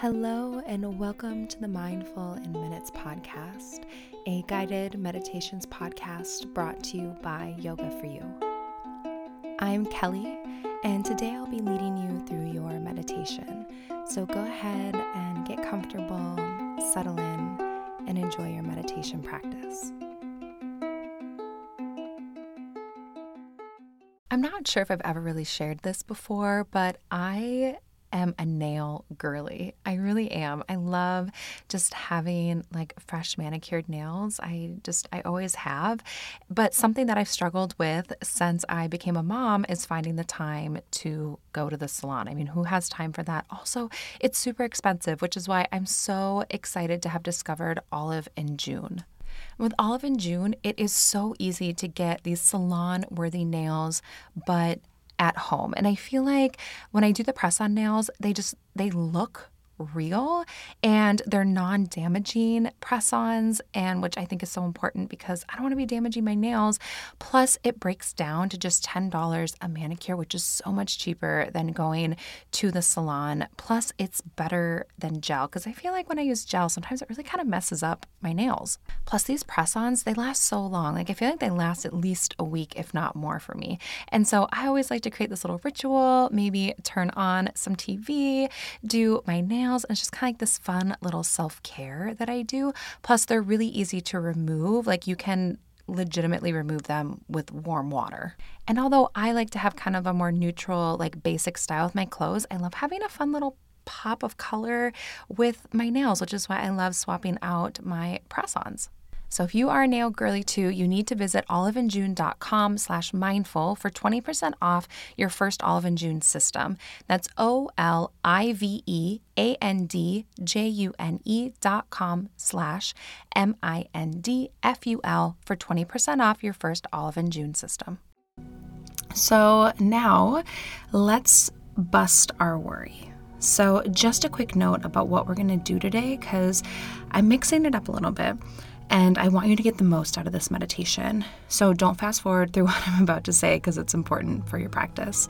Hello, and welcome to the Mindful in Minutes podcast, a guided meditations podcast brought to you by Yoga for You. I'm Kelly, and today I'll be leading you through your meditation. So go ahead and get comfortable, settle in, and enjoy your meditation practice. I'm not sure if I've ever really shared this before, but I am a nail girly. I really am. I love just having like fresh manicured nails. I just, I always have. But something that I've struggled with since I became a mom is finding the time to go to the salon. I mean, who has time for that? Also, it's super expensive, which is why I'm so excited to have discovered Olive and June. With Olive and June, it is so easy to get these salon worthy nails, but at home. And I feel like when I do the press on nails, they just they look real and they're non-damaging press-ons and which I think is so important because I don't want to be damaging my nails. Plus it breaks down to just $10 a manicure, which is so much cheaper than going to the salon. Plus it's better than gel because I feel like when I use gel sometimes it really kind of messes up my nails. Plus these press-ons, they last so long. Like I feel like they last at least a week if not more for me. And so I always like to create this little ritual, maybe turn on some TV, do my nails nails. And it's just kind of like this fun little self care that I do. Plus, they're really easy to remove. Like you can legitimately remove them with warm water. And although I like to have kind of a more neutral, like basic style with my clothes, I love having a fun little pop of color with my nails, which is why I love swapping out my press-ons. So if you are a nail girly too, you need to visit oliveandjune.com slash mindful for 20% off your first Olive and June system. That's O-L-I-V-E-A-N-D-J-U-N-E dot com slash M-I-N-D-F-U-L for 20% off your first Olive and June system. So now let's bust our worry. So, just a quick note about what we're going to do today because I'm mixing it up a little bit. And I want you to get the most out of this meditation. So don't fast forward through what I'm about to say because it's important for your practice.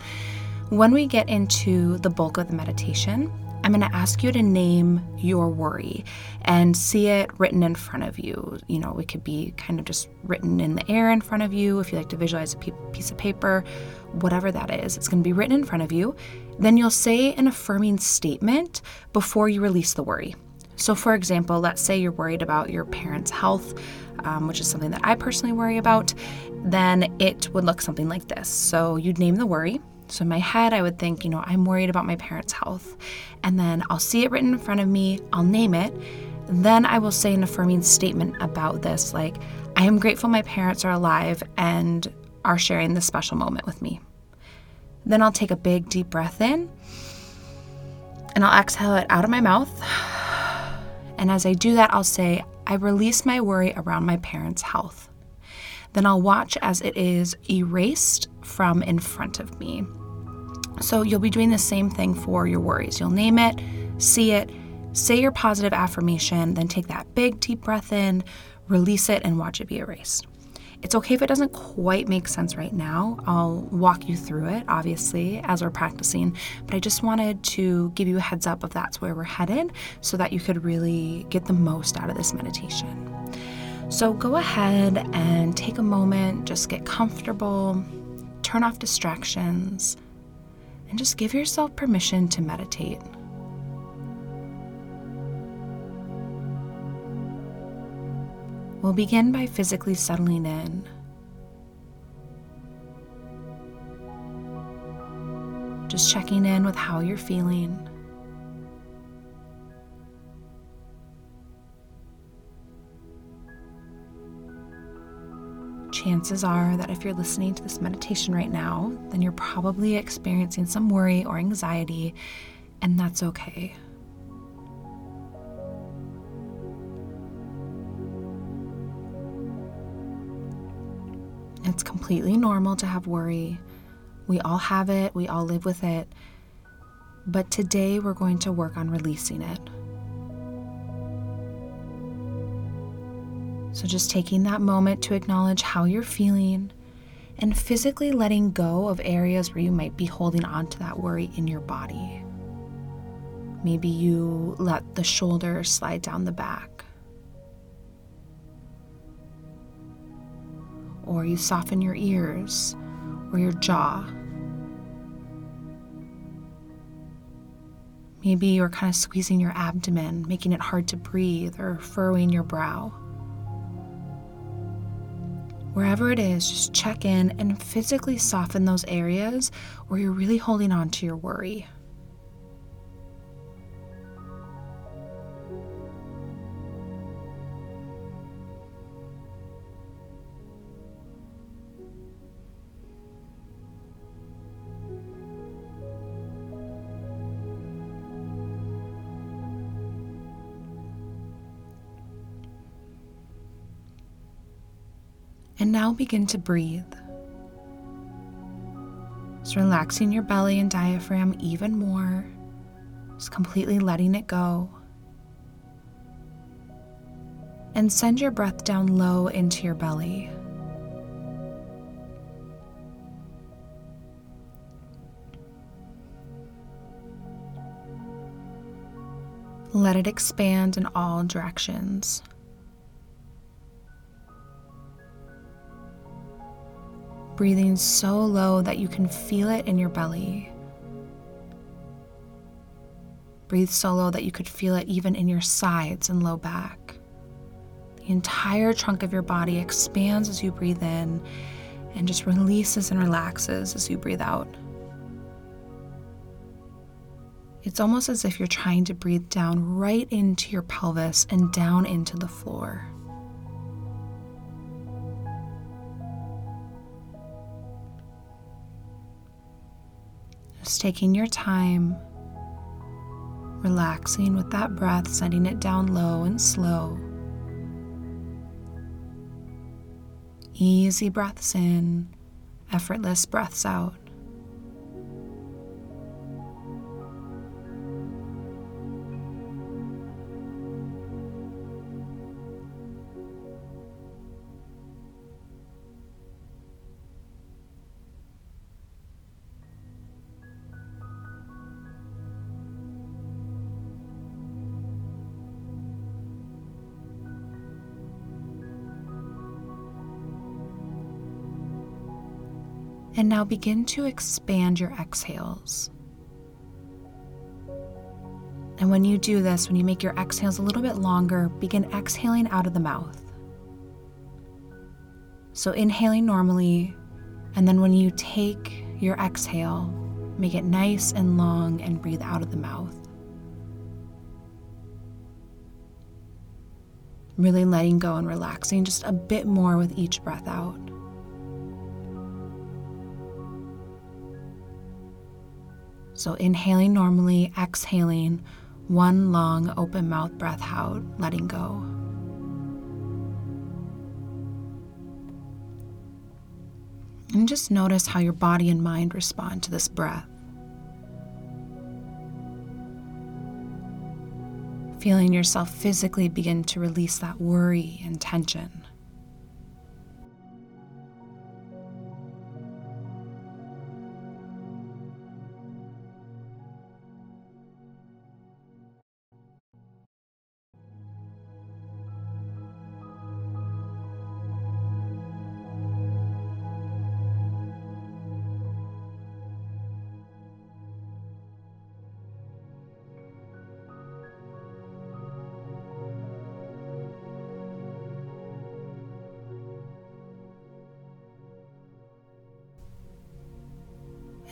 When we get into the bulk of the meditation, I'm going to ask you to name your worry and see it written in front of you. You know, it could be kind of just written in the air in front of you if you like to visualize a piece of paper, whatever that is. It's going to be written in front of you. Then you'll say an affirming statement before you release the worry. So, for example, let's say you're worried about your parents' health, um, which is something that I personally worry about, then it would look something like this. So, you'd name the worry. So, in my head, I would think, you know, I'm worried about my parents' health. And then I'll see it written in front of me, I'll name it. Then I will say an affirming statement about this, like, I am grateful my parents are alive and are sharing this special moment with me. Then I'll take a big, deep breath in and I'll exhale it out of my mouth. And as I do that, I'll say, I release my worry around my parents' health. Then I'll watch as it is erased from in front of me. So you'll be doing the same thing for your worries. You'll name it, see it, say your positive affirmation, then take that big deep breath in, release it, and watch it be erased. It's okay if it doesn't quite make sense right now. I'll walk you through it, obviously, as we're practicing, but I just wanted to give you a heads up of that's where we're headed so that you could really get the most out of this meditation. So go ahead and take a moment, just get comfortable, turn off distractions, and just give yourself permission to meditate. We'll begin by physically settling in. Just checking in with how you're feeling. Chances are that if you're listening to this meditation right now, then you're probably experiencing some worry or anxiety, and that's okay. Completely normal to have worry. We all have it, we all live with it. But today we're going to work on releasing it. So, just taking that moment to acknowledge how you're feeling and physically letting go of areas where you might be holding on to that worry in your body. Maybe you let the shoulders slide down the back. Or you soften your ears or your jaw. Maybe you're kind of squeezing your abdomen, making it hard to breathe, or furrowing your brow. Wherever it is, just check in and physically soften those areas where you're really holding on to your worry. And now begin to breathe. Just relaxing your belly and diaphragm even more, just completely letting it go. And send your breath down low into your belly. Let it expand in all directions. Breathing so low that you can feel it in your belly. Breathe so low that you could feel it even in your sides and low back. The entire trunk of your body expands as you breathe in and just releases and relaxes as you breathe out. It's almost as if you're trying to breathe down right into your pelvis and down into the floor. Just taking your time, relaxing with that breath, sending it down low and slow. Easy breaths in, effortless breaths out. And now begin to expand your exhales. And when you do this, when you make your exhales a little bit longer, begin exhaling out of the mouth. So, inhaling normally, and then when you take your exhale, make it nice and long and breathe out of the mouth. Really letting go and relaxing just a bit more with each breath out. So, inhaling normally, exhaling, one long open mouth breath out, letting go. And just notice how your body and mind respond to this breath. Feeling yourself physically begin to release that worry and tension.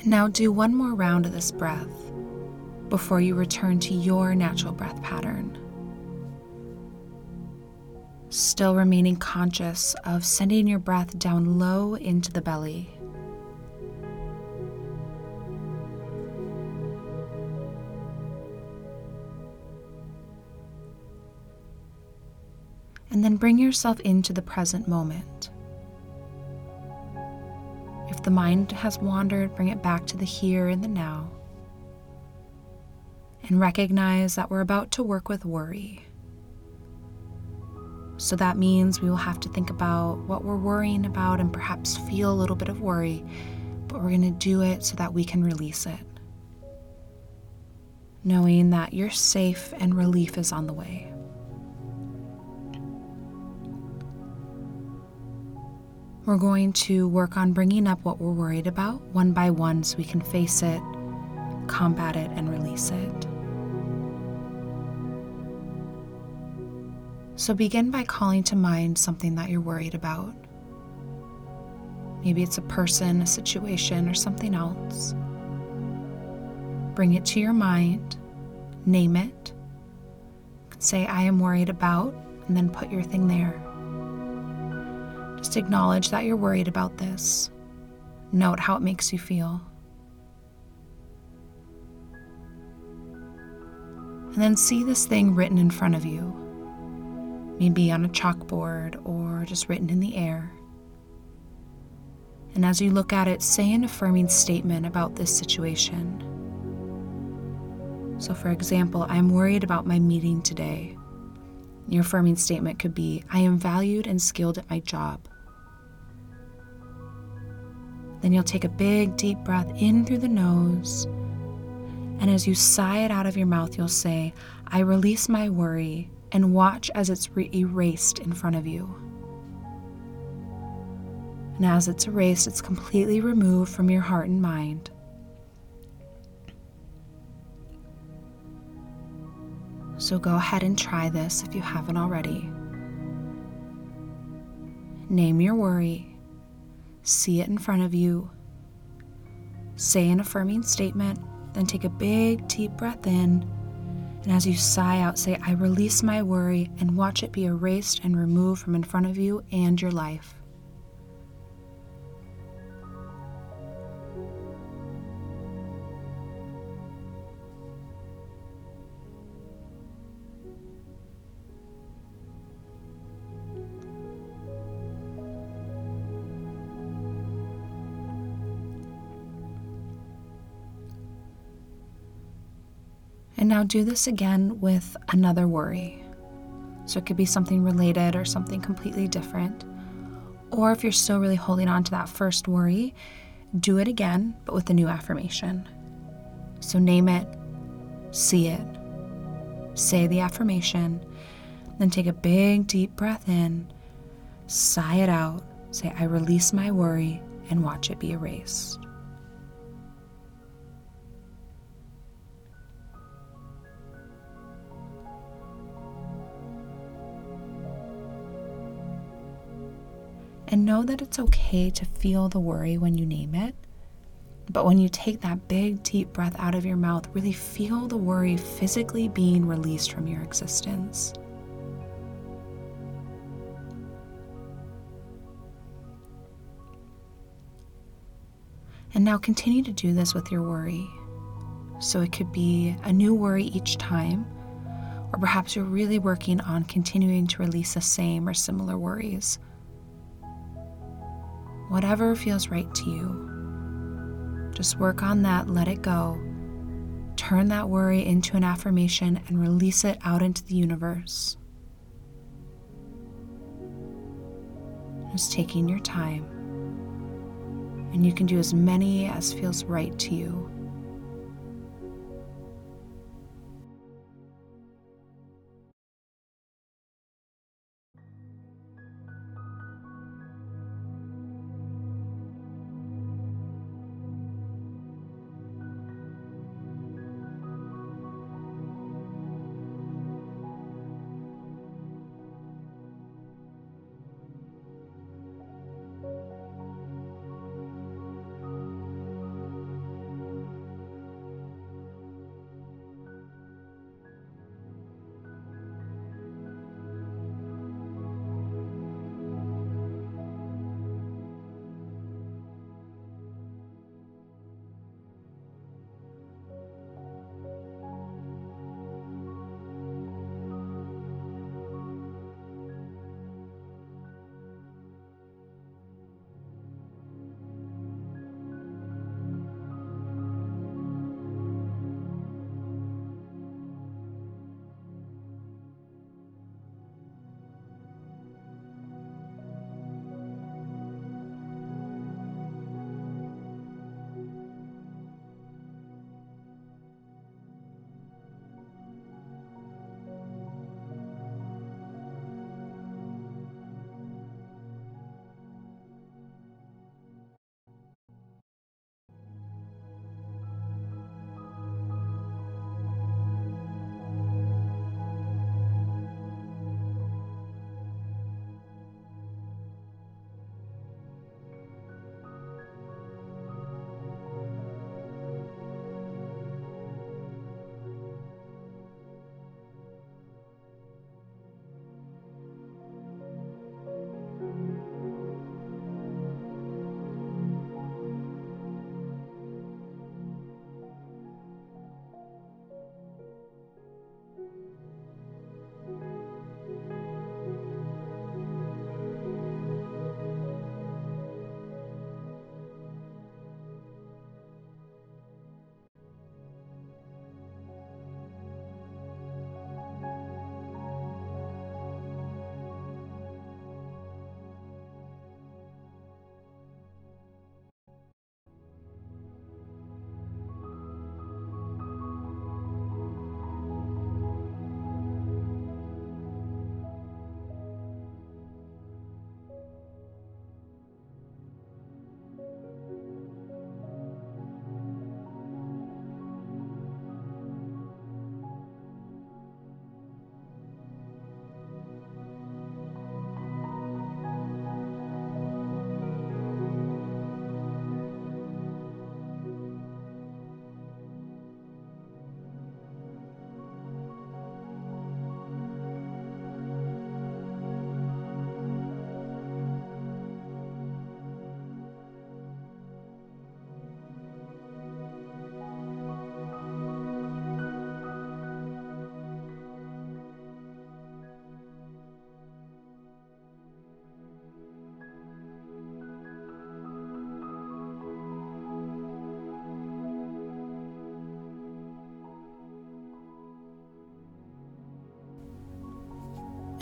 Now do one more round of this breath before you return to your natural breath pattern. Still remaining conscious of sending your breath down low into the belly. And then bring yourself into the present moment the mind has wandered, bring it back to the here and the now. And recognize that we're about to work with worry. So that means we will have to think about what we're worrying about and perhaps feel a little bit of worry, but we're going to do it so that we can release it. knowing that you're safe and relief is on the way. We're going to work on bringing up what we're worried about one by one so we can face it, combat it, and release it. So begin by calling to mind something that you're worried about. Maybe it's a person, a situation, or something else. Bring it to your mind, name it, say, I am worried about, and then put your thing there. Just acknowledge that you're worried about this. Note how it makes you feel. And then see this thing written in front of you, maybe on a chalkboard or just written in the air. And as you look at it, say an affirming statement about this situation. So, for example, I'm worried about my meeting today. Your affirming statement could be I am valued and skilled at my job. Then you'll take a big, deep breath in through the nose. And as you sigh it out of your mouth, you'll say, I release my worry and watch as it's re- erased in front of you. And as it's erased, it's completely removed from your heart and mind. So go ahead and try this if you haven't already. Name your worry see it in front of you, say an affirming statement, then take a big, deep breath in. And as you sigh out, say, I release my worry, and watch it be erased and removed from in front of you and your life. And now do this again with another worry. So it could be something related or something completely different. Or if you're still really holding on to that first worry, do it again, but with a new affirmation. So name it, see it, say the affirmation, then take a big deep breath in, sigh it out, say, I release my worry, and watch it be erased. And know that it's okay to feel the worry when you name it. But when you take that big, deep breath out of your mouth, really feel the worry physically being released from your existence. And now continue to do this with your worry. So it could be a new worry each time, or perhaps you're really working on continuing to release the same or similar worries whatever feels right to you. Just work on that, let it go. Turn that worry into an affirmation and release it out into the universe. Just taking your time. And you can do as many as feels right to you.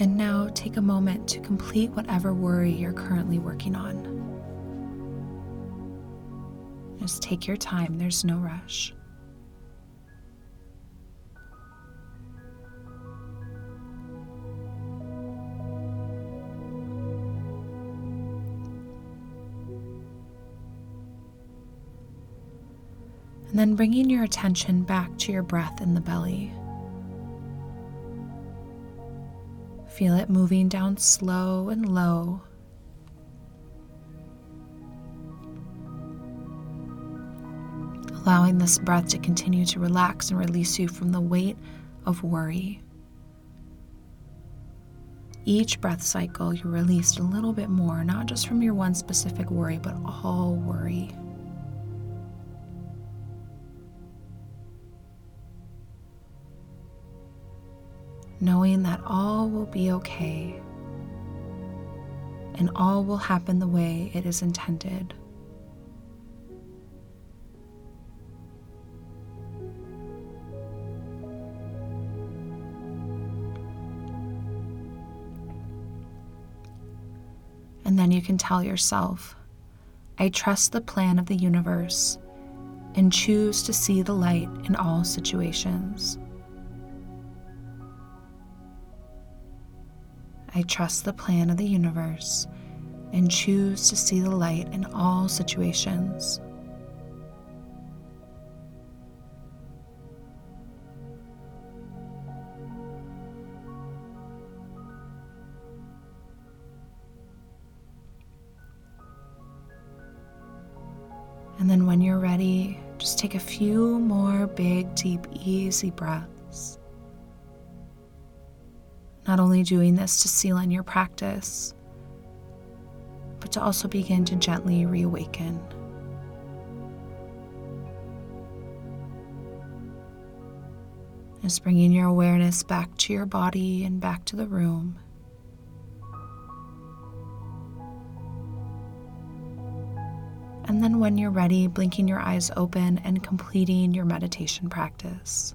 And now take a moment to complete whatever worry you're currently working on. Just take your time, there's no rush. And then bringing your attention back to your breath in the belly. Feel it moving down slow and low. Allowing this breath to continue to relax and release you from the weight of worry. Each breath cycle, you're released a little bit more, not just from your one specific worry, but all worry. Knowing that all will be okay and all will happen the way it is intended. And then you can tell yourself, I trust the plan of the universe and choose to see the light in all situations. I trust the plan of the universe and choose to see the light in all situations. And then when you're ready, just take a few more big, deep, easy breaths. Not only doing this to seal in your practice, but to also begin to gently reawaken. Just bringing your awareness back to your body and back to the room. And then, when you're ready, blinking your eyes open and completing your meditation practice.